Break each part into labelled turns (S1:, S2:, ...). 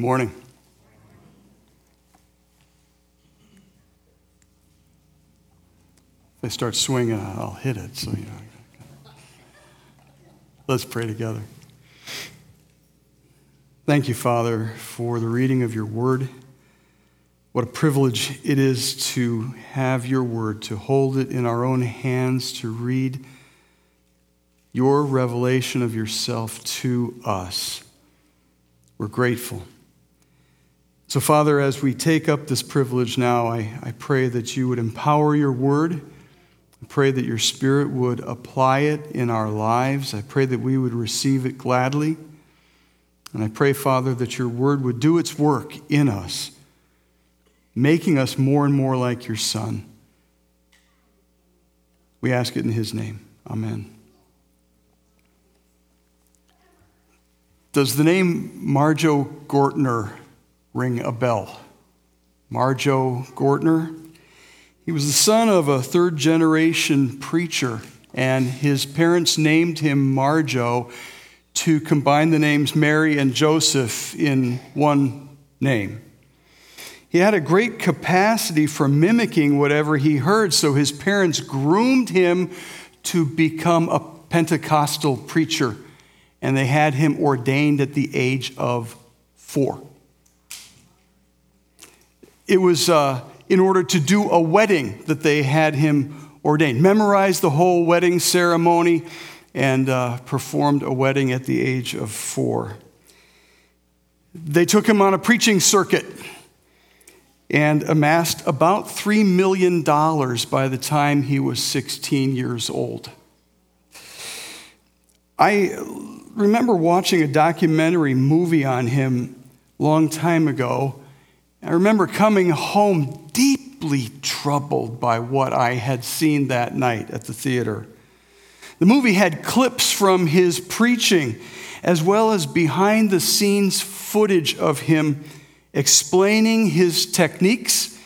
S1: Good morning. If I start swinging, I'll hit it. So, you know. Let's pray together. Thank you, Father, for the reading of your word. What a privilege it is to have your word, to hold it in our own hands, to read your revelation of yourself to us. We're grateful. So, Father, as we take up this privilege now, I, I pray that you would empower your word. I pray that your spirit would apply it in our lives. I pray that we would receive it gladly. And I pray, Father, that your word would do its work in us, making us more and more like your Son. We ask it in his name. Amen. Does the name Marjoe Gortner ring a bell? Marjoe Gortner? He was the son of a third generation preacher, and his parents named him Marjoe to combine the names Mary and Joseph in one name. He had a great capacity for mimicking whatever he heard, so his parents groomed him to become a Pentecostal preacher and they had him ordained at the age of four. It was uh, in order to do a wedding that they had him ordained. Memorized the whole wedding ceremony and uh, performed a wedding at the age of four. They took him on a preaching circuit and amassed about $3 million by the time he was 16 years old. I remember watching a documentary movie on him long time ago. I remember coming home deeply troubled by what I had seen that night at the theater. The movie had clips from his preaching, as well as behind the scenes footage of him explaining his techniques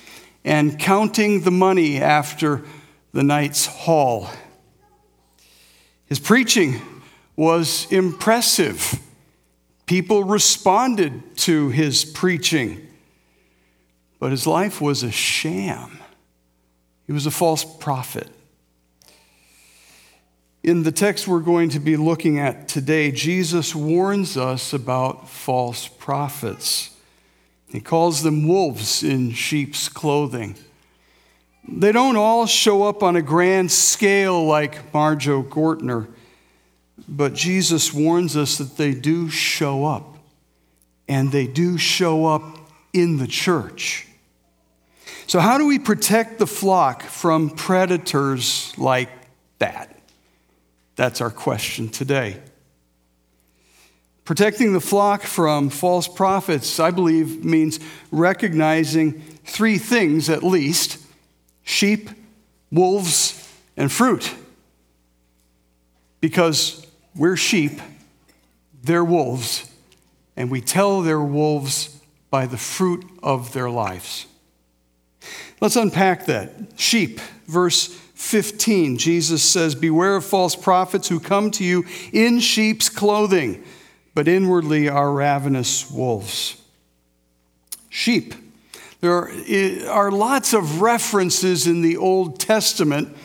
S1: and counting the money after the night's haul. His preaching was impressive. People responded to his preaching, but his life was a sham. He was a false prophet. In the text we're going to be looking at today, Jesus warns us about false prophets. He calls them wolves in sheep's clothing. They don't all show up on a grand scale like Marjoe Gortner. But Jesus warns us that they do show up, and they do show up in the church. So, how do we protect the flock from predators like that? That's our question today. Protecting the flock from false prophets, I believe, means recognizing three things at least sheep, wolves, and fruit. Because we're sheep, they're wolves, and we tell they're wolves by the fruit of their lives. Let's unpack that. Sheep, verse 15, Jesus says, Beware of false prophets who come to you in sheep's clothing, but inwardly are ravenous wolves. Sheep. There are lots of references in the Old Testament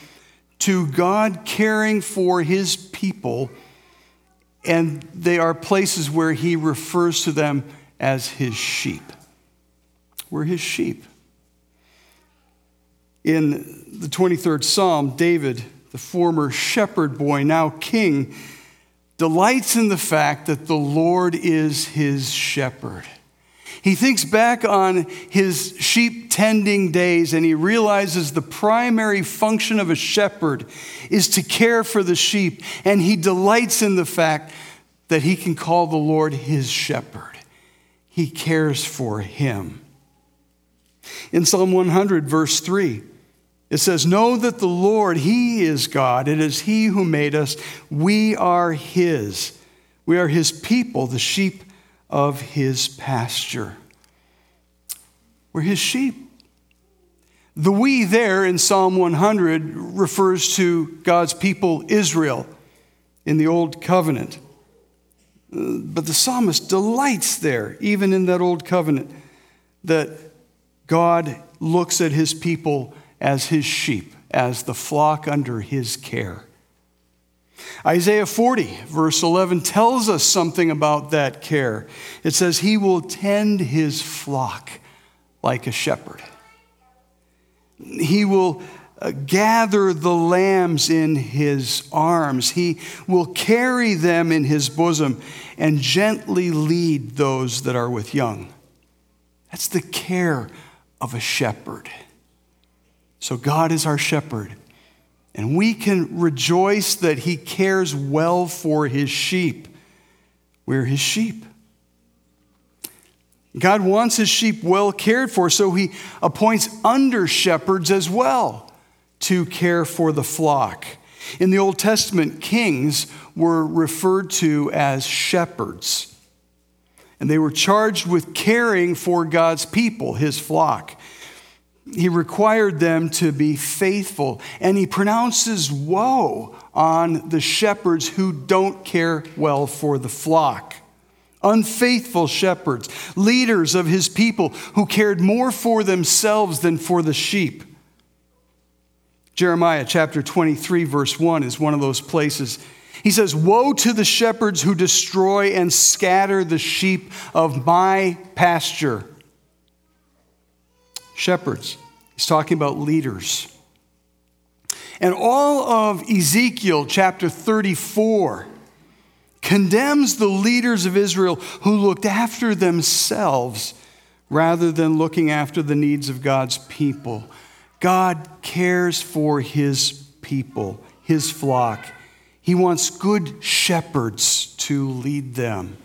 S1: to God caring for his people and they are places where he refers to them as his sheep. We're his sheep. In the 23rd Psalm, David, the former shepherd boy, now king, delights in the fact that the Lord is his shepherd. He thinks back on his sheep tending days and he realizes the primary function of a shepherd is to care for the sheep. And he delights in the fact that he can call the Lord his shepherd. He cares for him. In Psalm 100, verse 3, it says, Know that the Lord, He is God. It is He who made us. We are His. We are His people, the sheep of his pasture. We're his sheep. The we there in Psalm 100 refers to God's people, Israel, in the Old Covenant. But the psalmist delights there, even in that old covenant, that God looks at his people as his sheep, as the flock under his care. Isaiah 40, verse 11, tells us something about that care. It says, He will tend his flock like a shepherd. He will uh, Uh, gather the lambs in his arms. He will carry them in his bosom and gently lead those that are with young. That's the care of a shepherd. So, God is our shepherd, and we can rejoice that he cares well for his sheep. We're his sheep. God wants his sheep well cared for, so he appoints under shepherds as well to care for the flock. In the Old Testament, kings were referred to as shepherds, and they were charged with caring for God's people, his flock. He required them to be faithful, and he pronounces woe on the shepherds who don't care well for the flock unfaithful shepherds, leaders of his people who cared more for themselves than for the sheep. Jeremiah chapter 23, verse 1 is one of those places. He says, Woe to the shepherds who destroy and scatter the sheep of my pasture. Shepherds. He's talking about leaders. And all of Ezekiel chapter 34 condemns the leaders of Israel who looked after themselves rather than looking after the needs of God's people. God cares for his people, his flock. He wants good shepherds to lead them.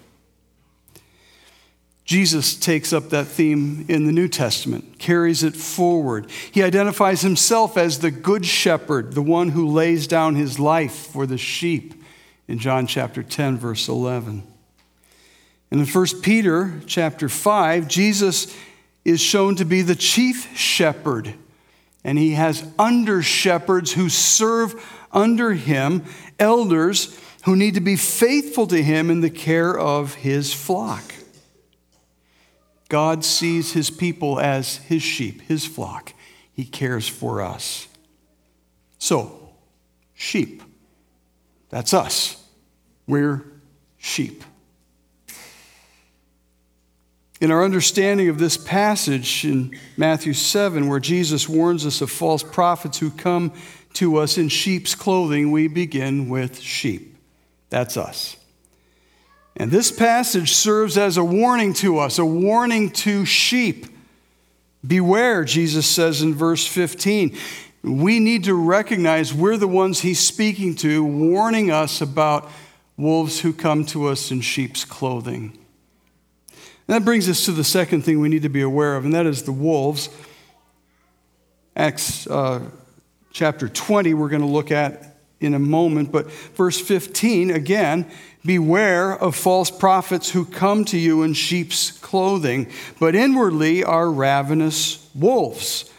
S1: Jesus takes up that theme in the New Testament, carries it forward. He identifies himself as the good shepherd, the one who lays down his life for the sheep in John chapter 10 verse 11. And in 1 Peter chapter 5, Jesus is shown to be the chief shepherd, and he has under shepherds who serve under him, elders who need to be faithful to him in the care of his flock. God sees his people as his sheep, his flock. He cares for us. So, sheep. That's us. We're sheep. In our understanding of this passage in Matthew 7, where Jesus warns us of false prophets who come to us in sheep's clothing, we begin with sheep. That's us. And this passage serves as a warning to us, a warning to sheep. Beware, Jesus says in verse 15. We need to recognize we're the ones he's speaking to, warning us about wolves who come to us in sheep's clothing. And that brings us to the second thing we need to be aware of, and that is the wolves. Acts uh, chapter 20, we're going to look at in a moment, but verse 15, again, beware of false prophets who come to you in sheep's clothing, but inwardly are ravenous wolves.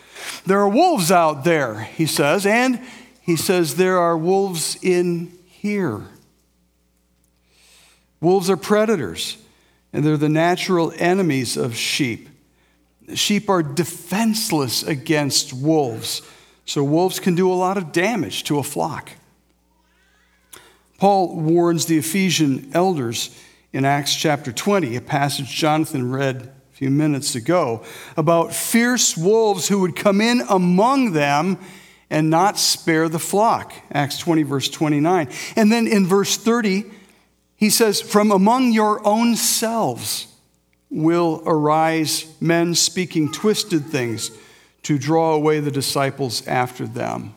S1: There are wolves out there, he says, and he says there are wolves in here. Wolves are predators, and they're the natural enemies of sheep. Sheep are defenseless against wolves, so wolves can do a lot of damage to a flock. Paul warns the Ephesian elders in Acts chapter 20, a passage Jonathan read a few minutes ago, about fierce wolves who would come in among them and not spare the flock. Acts 20, verse 29. And then in verse 30, he says, From among your own selves will arise men speaking twisted things to draw away the disciples after them.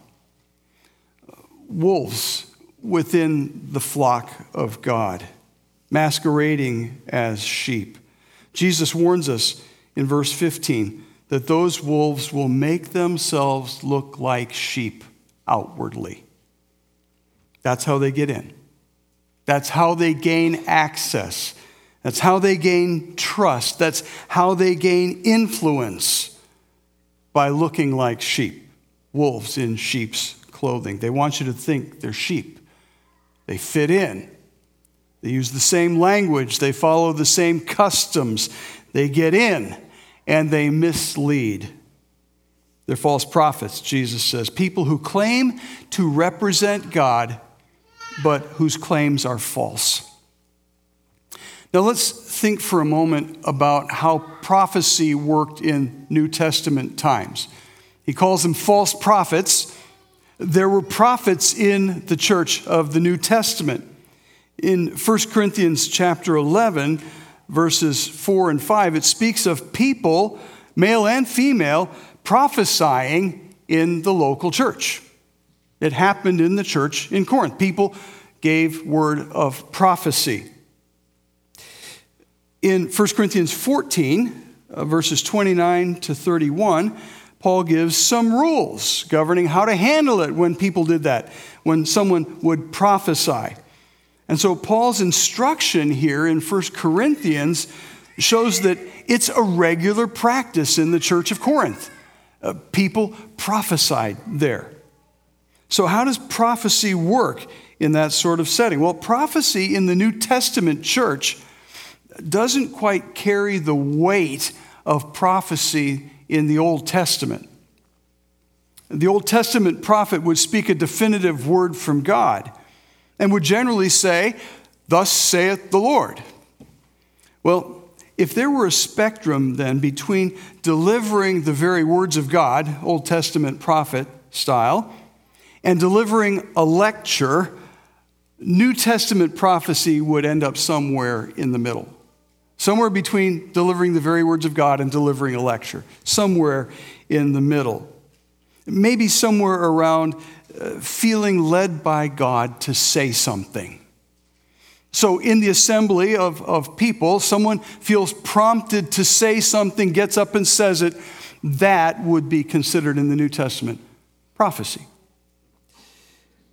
S1: Wolves within the flock of God, masquerading as sheep. Jesus warns us in verse 15 that those wolves will make themselves look like sheep outwardly. That's how they get in. That's how they gain access. That's how they gain trust. That's how they gain influence by looking like sheep, wolves in sheep's clothing. They want you to think they're sheep. They fit in. They use the same language, they follow the same customs. They get in and they mislead. They're false prophets, Jesus says. People who claim to represent God, but whose claims are false. Now, let's think for a moment about how prophecy worked in New Testament times. He calls them false prophets. There were prophets in the church of the New Testament. In 1 Corinthians chapter 11, verses 4 and 5, it speaks of people, male and female, prophesying in the local church. It happened in the church in Corinth. People gave word of prophecy. In 1 Corinthians 14, uh, verses 29 to 31, Paul gives some rules governing how to handle it when people did that, when someone would prophesy. And so Paul's instruction here in 1 Corinthians shows that it's a regular practice in the church of Corinth. Uh, people prophesied there. So, how does prophecy work in that sort of setting? Well, prophecy in the New Testament church doesn't quite carry the weight of prophecy in the Old Testament. The Old Testament prophet would speak a definitive word from God and would generally say, Thus saith the Lord. Well, if there were a spectrum then between delivering the very words of God, Old Testament prophet style, and delivering a lecture, New Testament prophecy would end up somewhere in the middle. Somewhere between delivering the very words of God and delivering a lecture. Somewhere in the middle. Maybe somewhere around uh, feeling led by God to say something. So, in the assembly of, of people, someone feels prompted to say something, gets up and says it. That would be considered in the New Testament prophecy.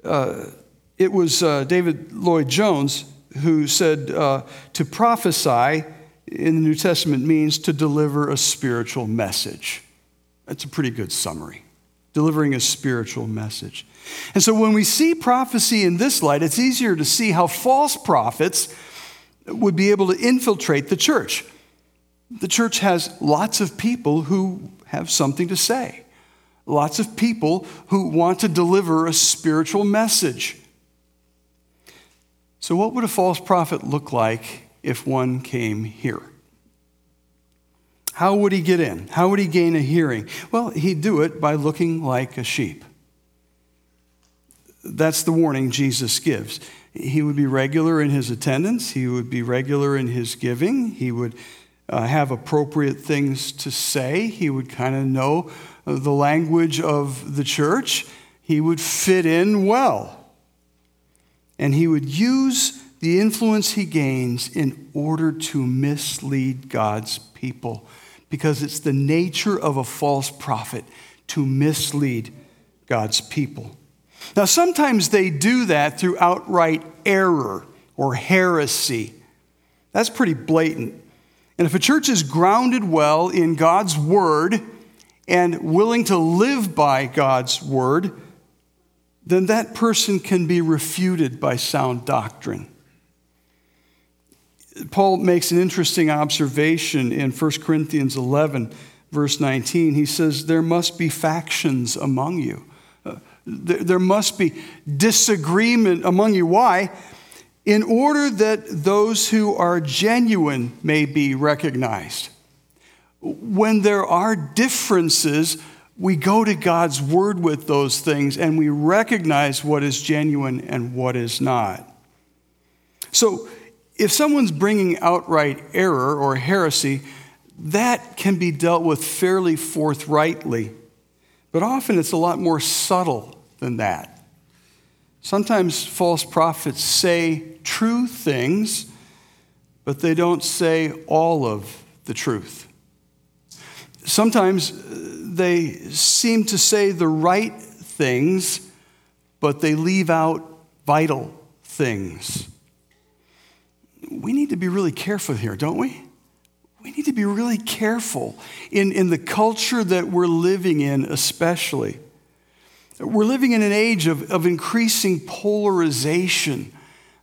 S1: Uh, it was uh, David Lloyd Jones who said uh, to prophesy in the New Testament means to deliver a spiritual message. That's a pretty good summary. Delivering a spiritual message. And so when we see prophecy in this light, it's easier to see how false prophets would be able to infiltrate the church. The church has lots of people who have something to say, lots of people who want to deliver a spiritual message. So, what would a false prophet look like if one came here. How would he get in? How would he gain a hearing? Well, he'd do it by looking like a sheep. That's the warning Jesus gives. He would be regular in his attendance, he would be regular in his giving, he would uh, have appropriate things to say, he would kind of know the language of the church, he would fit in well. And he would use the influence he gains in order to mislead God's people because it's the nature of a false prophet to mislead God's people. Now, sometimes they do that through outright error or heresy. That's pretty blatant. And if a church is grounded well in God's word and willing to live by God's word, then that person can be refuted by sound doctrine. Paul makes an interesting observation in 1 Corinthians 11, verse 19. He says, There must be factions among you. Uh, there, there must be disagreement among you. Why? In order that those who are genuine may be recognized. When there are differences, we go to God's word with those things and we recognize what is genuine and what is not. So, if someone's bringing outright error or heresy, that can be dealt with fairly forthrightly. But often it's a lot more subtle than that. Sometimes false prophets say true things, but they don't say all of the truth. Sometimes they seem to say the right things, but they leave out vital things we need to be really careful here, don't we? We need to be really careful in, in the culture that we're living in, especially. We're living in an age of, of increasing polarization.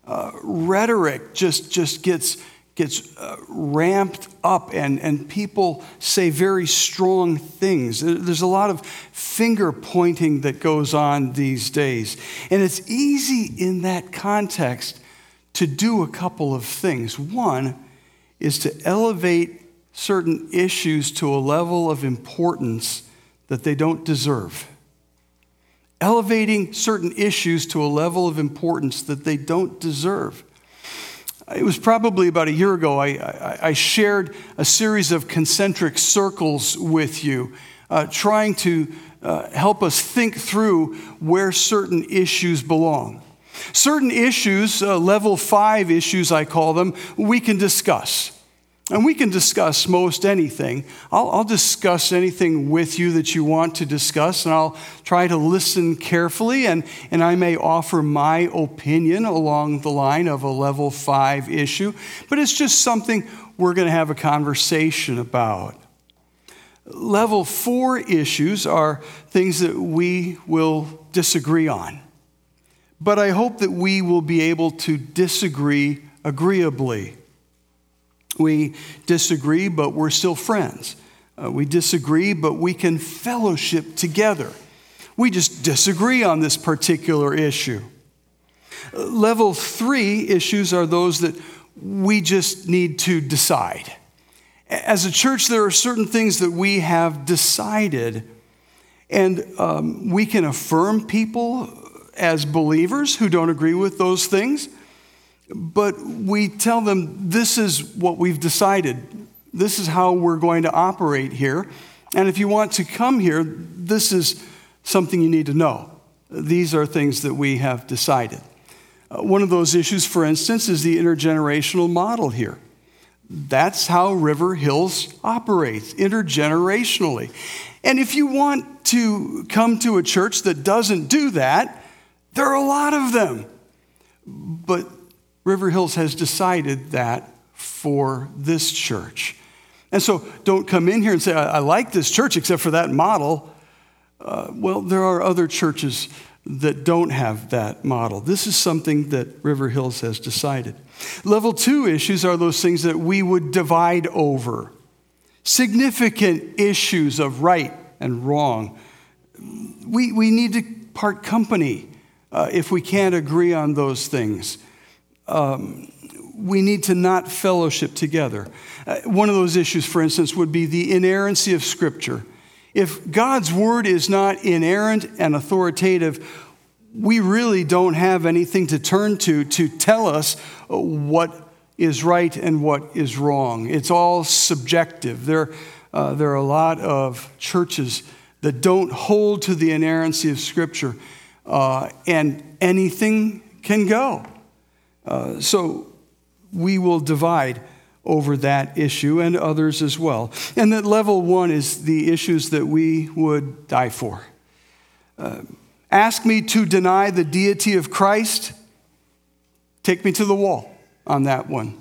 S1: Uh, rhetoric just, just gets, gets uh, ramped up, and, and people say very strong things. There's a lot of finger pointing that goes on these days. And it's easy in that context to do a couple of things. One is to elevate certain issues to a level of importance that they don't deserve elevating certain issues to a level of importance that they don't deserve. It was probably about a year ago, I, I, I shared a series of concentric circles with you, uh, trying to uh, help us think through where certain issues belong. Certain issues, uh, level five issues, I call them, we can discuss. And we can discuss most anything. I'll, I'll, discuss anything with you that you want to discuss, and I'll try to listen carefully, and, and I may offer my opinion along the line of a level five issue, but it's just something we're going to have a conversation about. Level four issues are things that we will disagree on, but I hope that we will be able to disagree agreeably. We disagree, but we're still friends. Uh, we disagree, but we can fellowship together. We just disagree on this particular issue. Level three issues are those that we just need to decide. As a church, there are certain things that we have decided, and um, we can affirm people as believers who don't agree with those things but we tell them this is what we've decided. This is how we're going to operate here. And if you want to come here, this is something you need to know. These are things that we have decided. Uh, one of those issues, for instance, is the intergenerational model here. That's how River Hills operates intergenerationally. And if you want to come to a church that doesn't do that, there are a lot of them. But River Hills has decided that for this church. And so don't come in here and say, I, I like this church except for that model. Uh, well, there are other churches that don't have that model. This is something that River Hills has decided. Level two issues are those things that we would divide over significant issues of right and wrong. We, we need to part company uh, if we can't agree on those things um, we need to not fellowship together. Uh, one of those issues, for instance, would be the inerrancy of Scripture. If God's word is not inerrant and authoritative, we really don't have anything to turn to to tell us what is right and what is wrong. It's all subjective. There, uh, there are a lot of churches that don't hold to the inerrancy of Scripture, uh, and anything can go. Uh, so we will divide over that issue and others as well. And that level one is the issues that we would die for. Uh, ask me to deny the deity of Christ, take me to the wall on that one.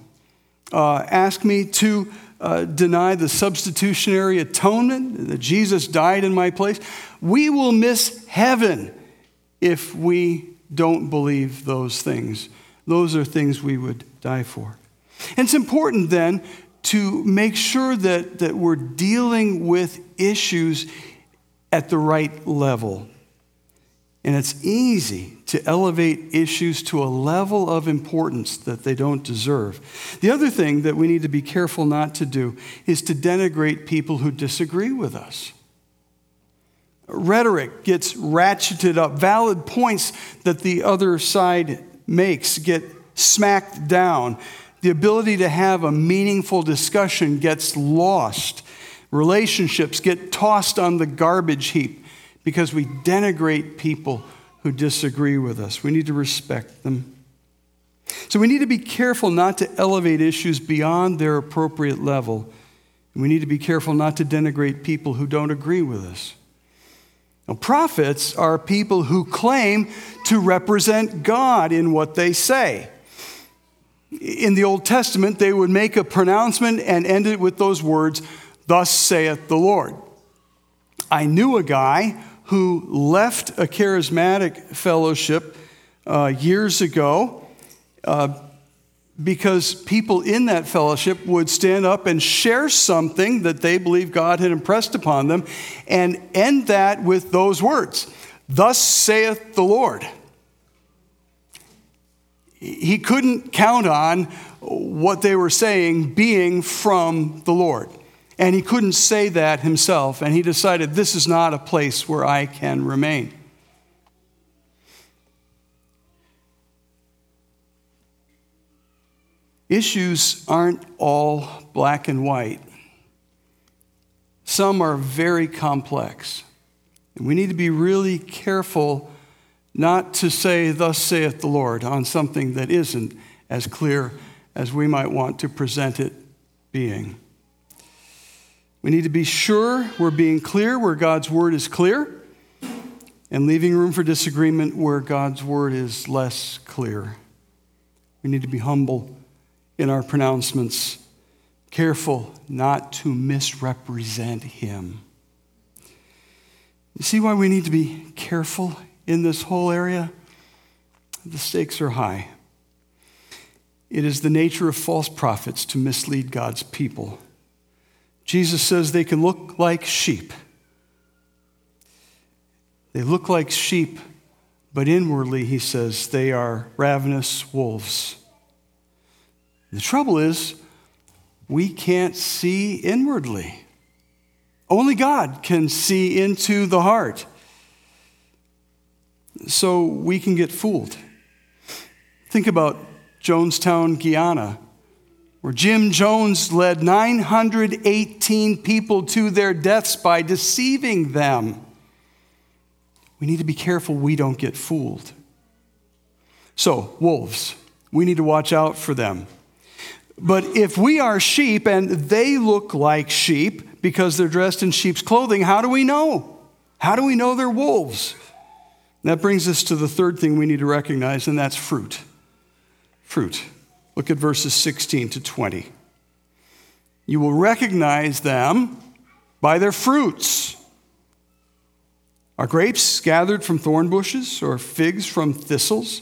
S1: Uh, ask me to uh, deny the substitutionary atonement, that Jesus died in my place. We will miss heaven if we don't believe those things. Those are things we would die for. And it's important then to make sure that, that we're dealing with issues at the right level. And it's easy to elevate issues to a level of importance that they don't deserve. The other thing that we need to be careful not to do is to denigrate people who disagree with us. Rhetoric gets ratcheted up, valid points that the other side makes get smacked down. The ability to have a meaningful discussion gets lost. Relationships get tossed on the garbage heap because we denigrate people who disagree with us. We need to respect them. So we need to be careful not to elevate issues beyond their appropriate level. We need to be careful not to denigrate people who don't agree with us. Now, prophets are people who claim to represent God in what they say. In the Old Testament, they would make a pronouncement and end it with those words, Thus saith the Lord. I knew a guy who left a charismatic fellowship uh, years ago Uh, because people in that fellowship would stand up and share something that they believe God had impressed upon them and end that with those words Thus saith the Lord. He couldn't count on what they were saying being from the Lord. And he couldn't say that himself. And he decided, this is not a place where I can remain. Issues aren't all black and white, some are very complex. And we need to be really careful not to say, Thus saith the Lord, on something that isn't as clear as we might want to present it being. We need to be sure we're being clear where God's word is clear and leaving room for disagreement where God's word is less clear. We need to be humble in our pronouncements, careful not to misrepresent him. You see why we need to be careful in this whole area? The stakes are high. It is the nature of false prophets to mislead God's people. Jesus says they can look like sheep. They look like sheep, but inwardly, he says, they are ravenous wolves. The trouble is, we can't see inwardly. Only God can see into the heart. So we can get fooled. Think about Jonestown, Guyana, where Jim Jones led 918 people to their deaths by deceiving them. We need to be careful we don't get fooled. So, wolves, we need to watch out for them. But if we are sheep and they look like sheep because they're dressed in sheep's clothing, how do we know? How do we know they're wolves? that brings us to the third thing we need to recognize, and that's fruit. Fruit. Look at verses 16 to 20. You will recognize them by their fruits. Are grapes gathered from thorn bushes or figs from thistles?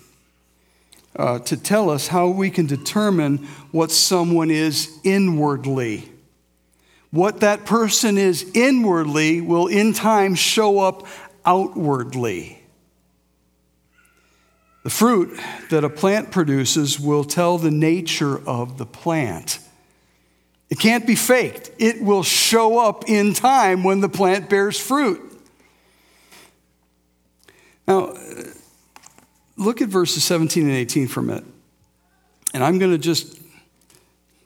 S1: uh, to tell us how we can determine what someone is inwardly. What that person is inwardly will in time show up outwardly. The fruit that a plant produces will tell the nature of the plant. It can't be faked. It will show up in time when the plant bears fruit. Now, look at verses 17 and 18 for a minute. And I'm going to just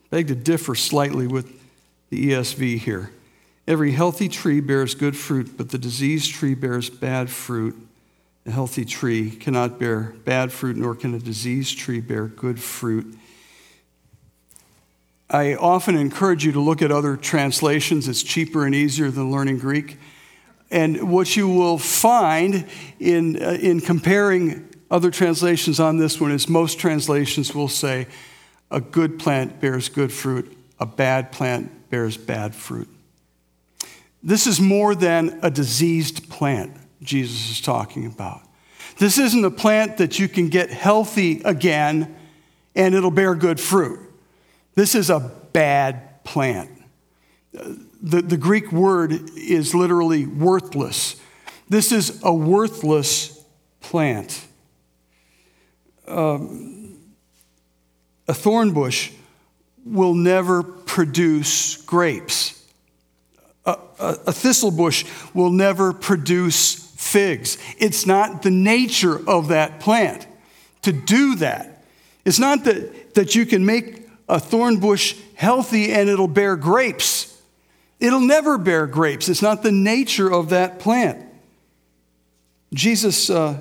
S1: beg to differ slightly with the ESV here. Every healthy tree bears good fruit, but the diseased tree bears bad fruit. A healthy tree cannot bear bad fruit, nor can a diseased tree bear good fruit. I often encourage you to look at other translations. It's cheaper and easier than learning Greek. And what you will find in, uh, in comparing other translations on this one is most translations will say, a good plant bears good fruit, a bad plant bears bad fruit. This is more than a diseased plant Jesus is talking about. This isn't a plant that you can get healthy again and it'll bear good fruit. This is a bad plant. The, the Greek word is literally worthless. This is a worthless plant. A thorn bush will never produce grapes. A, a, a, thistle bush will never produce figs. It's not the nature of that plant to do that. It's not that, that you can make a thorn bush healthy and it'll bear grapes. It'll never bear grapes. It's not the nature of that plant. Jesus uh,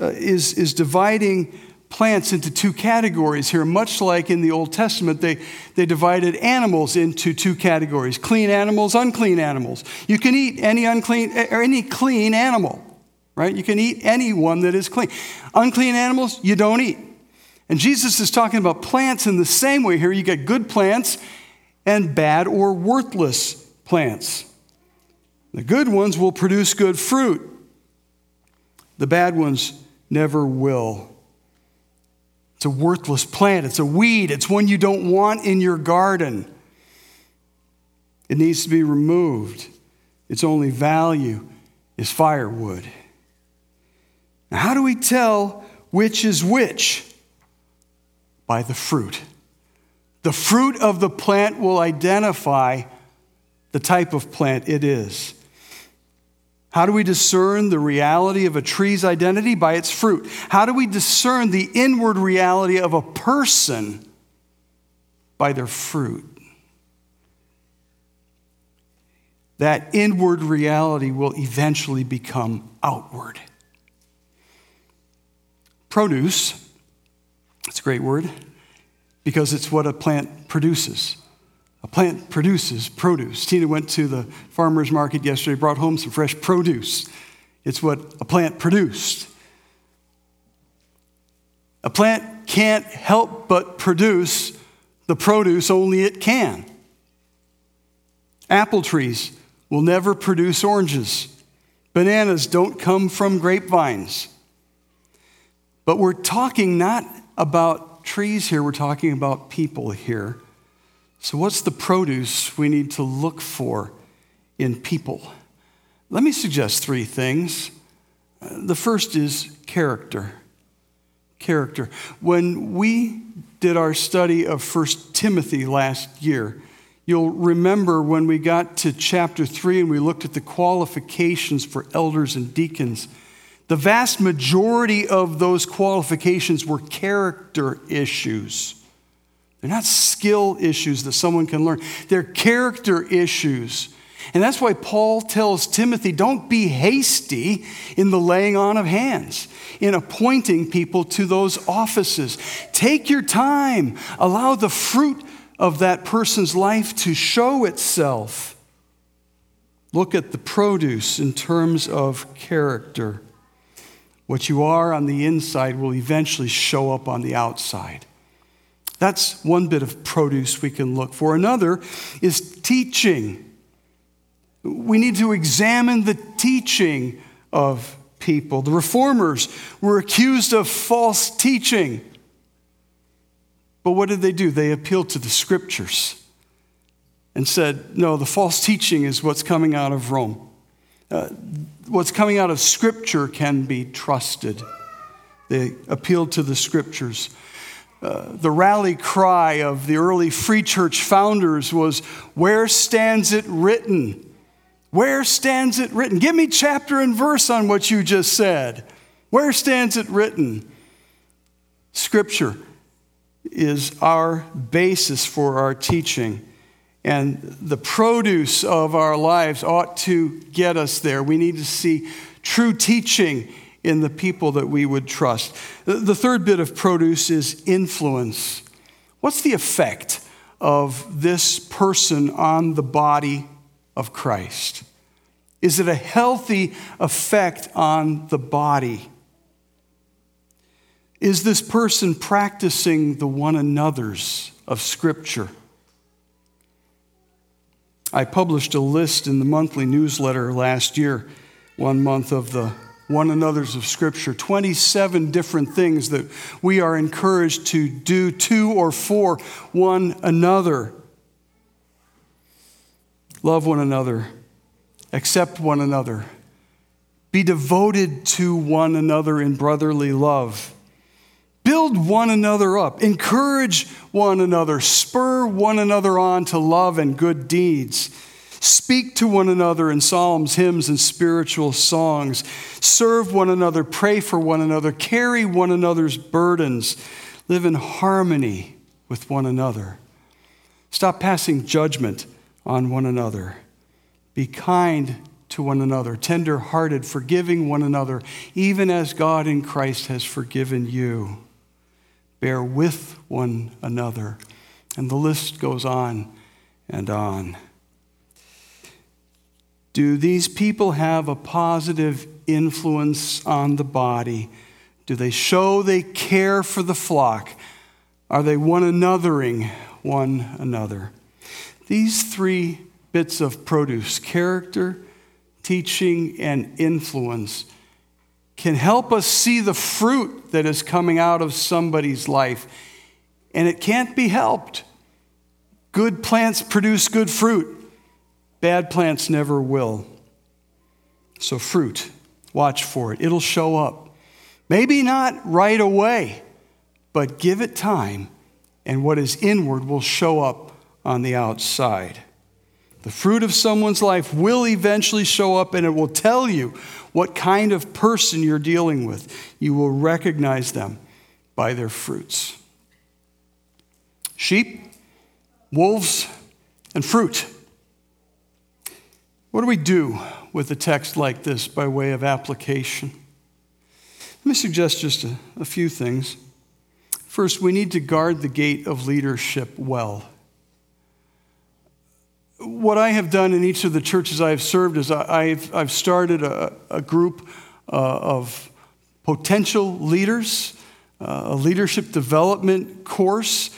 S1: uh, is, is dividing plants into two categories here, much like in the Old Testament, they, they divided animals into two categories clean animals, unclean animals. You can eat any unclean or any clean animal, right? You can eat any one that is clean. Unclean animals, you don't eat. And Jesus is talking about plants in the same way here. You get good plants and bad or worthless plants. The good ones will produce good fruit, the bad ones never will. It's a worthless plant, it's a weed, it's one you don't want in your garden. It needs to be removed. Its only value is firewood. Now, how do we tell which is which? By the fruit. The fruit of the plant will identify the type of plant it is. How do we discern the reality of a tree's identity? By its fruit. How do we discern the inward reality of a person? By their fruit. That inward reality will eventually become outward. Produce, that's a great word, because it's what a plant produces. A plant produces produce. Tina went to the farmer's market yesterday, brought home some fresh produce. It's what a plant produced. A plant can't help but produce the produce only it can. Apple trees will never produce oranges. Bananas don't come from grapevines. But we're talking not about trees here, we're talking about people here. So, what's the produce we need to look for in people? Let me suggest three things. Uh, the first is character. Character. When we did our study of 1 Timothy last year, you'll remember when we got to chapter 3 and we looked at the qualifications for elders and deacons. The vast majority of those qualifications were character issues. They're not skill issues that someone can learn, they're character issues. And that's why Paul tells Timothy don't be hasty in the laying on of hands, in appointing people to those offices. Take your time, allow the fruit of that person's life to show itself. Look at the produce in terms of character. What you are on the inside will eventually show up on the outside. That's one bit of produce we can look for. Another is teaching. We need to examine the teaching of people. The reformers were accused of false teaching. But what did they do? They appealed to the scriptures and said, no, the false teaching is what's coming out of Rome. Uh, what's coming out of scripture can be trusted. They appealed to the scriptures. Uh, the rally cry of the early free church founders was, Where stands it written? Where stands it written? Give me chapter and verse on what you just said. Where stands it written? Scripture is our basis for our teaching. And the produce of our lives ought to get us there. We need to see true teaching in the people that we would trust. The third bit of produce is influence. What's the effect of this person on the body of Christ? Is it a healthy effect on the body? Is this person practicing the one another's of Scripture? I published a list in the monthly newsletter last year, one month of the one another's of Scripture, 27 different things that we are encouraged to do to or for one another. Love one another, accept one another, be devoted to one another in brotherly love. Build one another up, encourage one another, spur one another on to love and good deeds Speak to one another in psalms, hymns, and spiritual songs. Serve one another, pray for one another, carry one another's burdens, live in harmony with one another. Stop passing judgment on one another. Be kind to one another, tender hearted, forgiving one another, even as God in Christ has forgiven you. bear with one another. And the list goes on and on. Do these people have a positive influence on the body? Do they show they care for the flock? Are they one anothering one another? These three bits of produce character, teaching, and influence can help us see the fruit that is coming out of somebody's life. And it can't be helped. Good plants produce good fruit, bad plants never will. So, fruit, watch for it. It'll show up. Maybe not right away, but give it time, and what is inward will show up on the outside. The fruit of someone's life will eventually show up, and it will tell you what kind of person you're dealing with. You will recognize them by their fruits. Sheep, wolves, and fruit. What do we do with a text like this by way of application? Let me suggest just a, a few things. First, we need to guard the gate of leadership well what I have done in each of the churches I have served is I've, I've started a, a group uh, of potential leaders, uh, a leadership development course,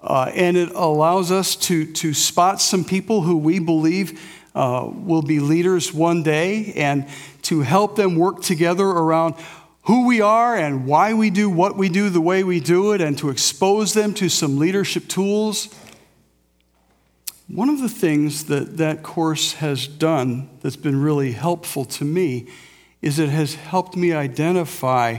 S1: uh, and it allows us to, to spot some people who we believe uh, will be leaders one day and to help them work together around who we are and why we do what we do the way we do it, and to expose them to some leadership tools one of the things that that course has done that's been really helpful to me is it has helped me identify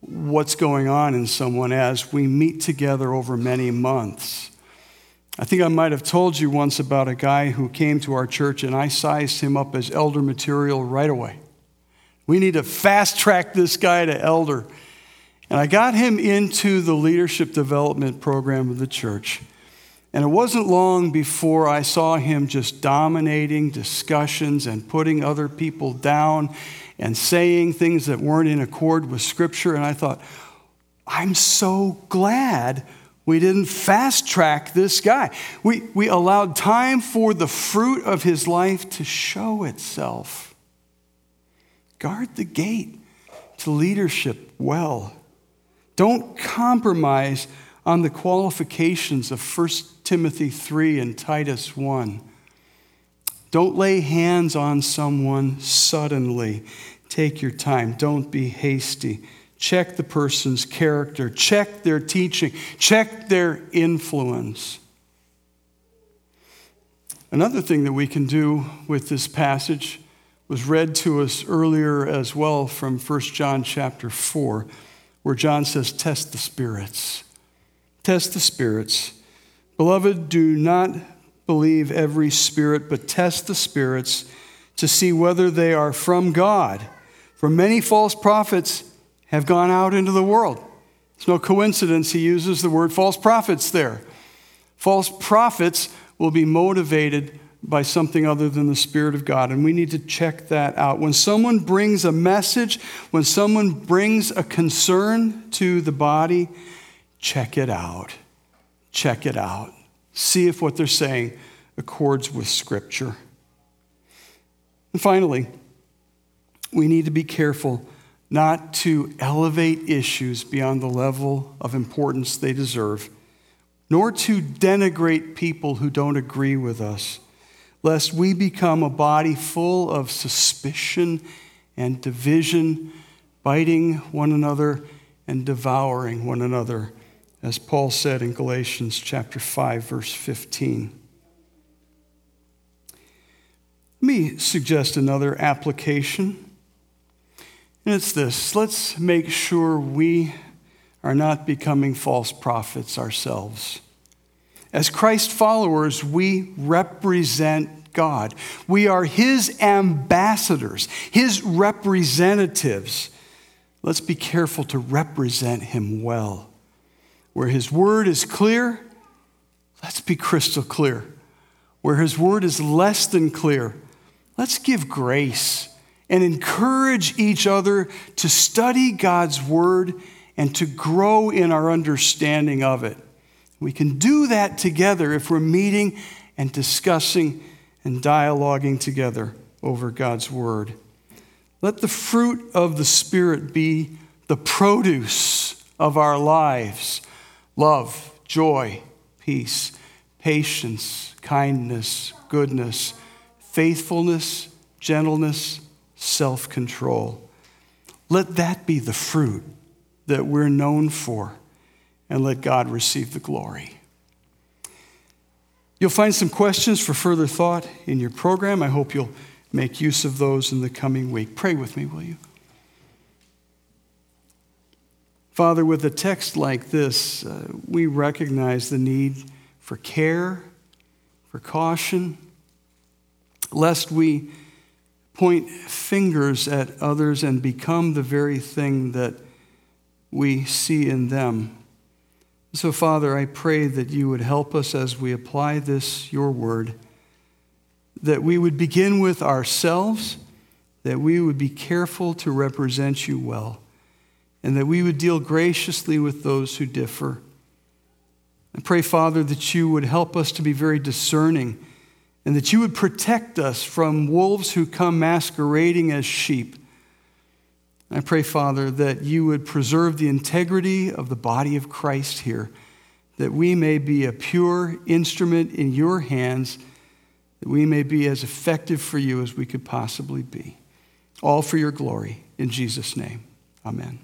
S1: what's going on in someone as we meet together over many months. I think I might have told you once about a guy who came to our church and I sized him up as elder material right away. We need to fast track this guy to elder. And I got him into the leadership development program of the church. And it wasn't long before I saw him just dominating discussions and putting other people down and saying things that weren't in accord with Scripture. And I thought, I'm so glad we didn't fast track this guy. We, we allowed time for the fruit of his life to show itself. Guard the gate to leadership well. Don't compromise on the qualifications of 1 Timothy 3 and Titus 1. Don't lay hands on someone suddenly. Take your time. Don't be hasty. Check the person's character, check their teaching, check their influence. Another thing that we can do with this passage was read to us earlier as well from 1 John chapter 4, where John says, Test the spirits. Test the spirits. Beloved, do not believe every spirit, but test the spirits to see whether they are from God. For many false prophets have gone out into the world. It's no coincidence he uses the word false prophets there. False prophets will be motivated by something other than the Spirit of God, and we need to check that out. When someone brings a message, when someone brings a concern to the body, check it out. Check it out. See if what they're saying accords with Scripture. And finally, we need to be careful not to elevate issues beyond the level of importance they deserve, nor to denigrate people who don't agree with us, lest we become a body full of suspicion and division, biting one another and devouring one another as Paul said in Galatians chapter 5 verse 15. Let me suggest another application. And it's this let's make sure we are not becoming false prophets ourselves. As Christ followers, we represent God. We are His ambassadors, His representatives. Let's be careful to represent Him well. Where His word is clear, let's be crystal clear. Where His word is less than clear, let's give grace and encourage each other to study God's word and to grow in our understanding of it. We can do that together if we're meeting and discussing and dialoguing together over God's Word. Let the fruit of the Spirit be the produce of our lives love, joy, peace, patience, kindness, goodness, faithfulness, gentleness, self control. Let that be the fruit that we're known for, and let God receive the glory. You'll find some questions for further thought in your program. I hope you'll make use of those in the coming week. Pray with me, will you? Father, with a text like this, uh, we recognize the need for care, for caution, lest we point fingers at others and become the very thing that we see in them. So, Father, I pray that you would help us as we apply this, your word, that we would begin with ourselves, that we would be careful to represent you well, and that we would deal graciously with those who differ. I pray, Father, that you would help us to be very discerning and that you would protect us from wolves who come masquerading as sheep. I pray, Father, that you would preserve the integrity of the body of Christ here, that we may be a pure instrument in your hands, that we may be as effective for you as we could possibly be. All for your glory. In Jesus' name, amen.